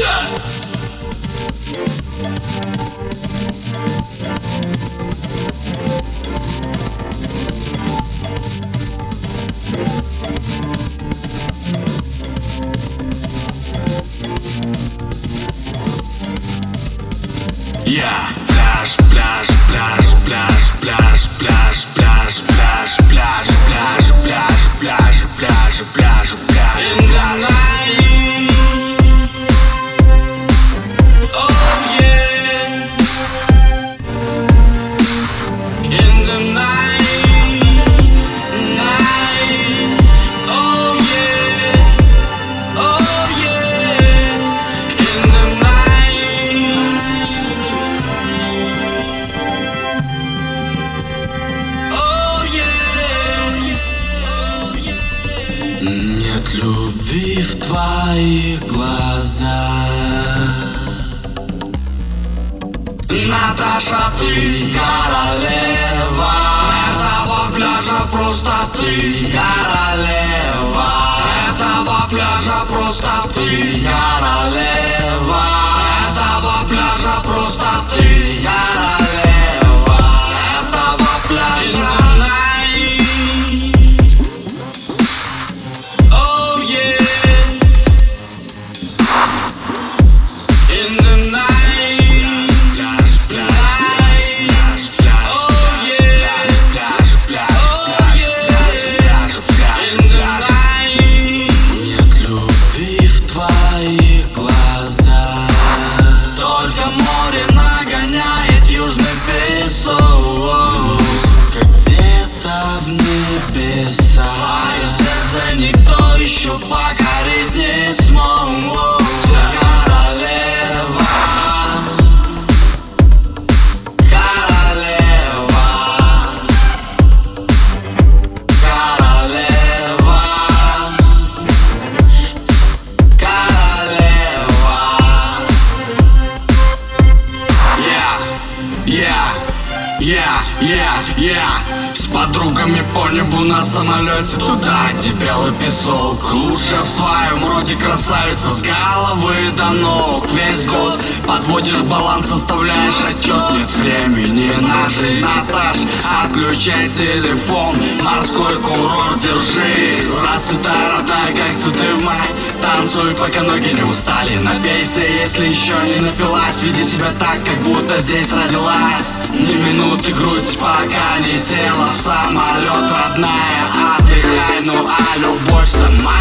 Yeah. Я пляж, пляж, пляж, пляж, пляж, пляж, пляж, пляж, пляж, пляж, пляж, пляж, пляж, пляж, пляж, пляж. Oh Любви в твоих глазах. Наташа, ты королева. Этого пляжа просто ты королева. Этого пляжа просто ты королева море нагоняет южный песок где-то в небесах. Твое сердце никто yeah, yeah, yeah. С подругами по небу на самолете Туда, где белый песок. Лучше в своем роде красавица С головы до ног. Весь год подводишь баланс Составляешь отчет. Нет времени на жизнь, Наташ Отключай телефон. Морской курорт держи. Здравствуй, родная, как цветы в май Танцуй, пока ноги не устали. Напейся, если еще не напилась. Веди себя так, как будто здесь родилась. Ни минуты грусть, пока не села в самолет Родная, отдыхай, ну а любовь сама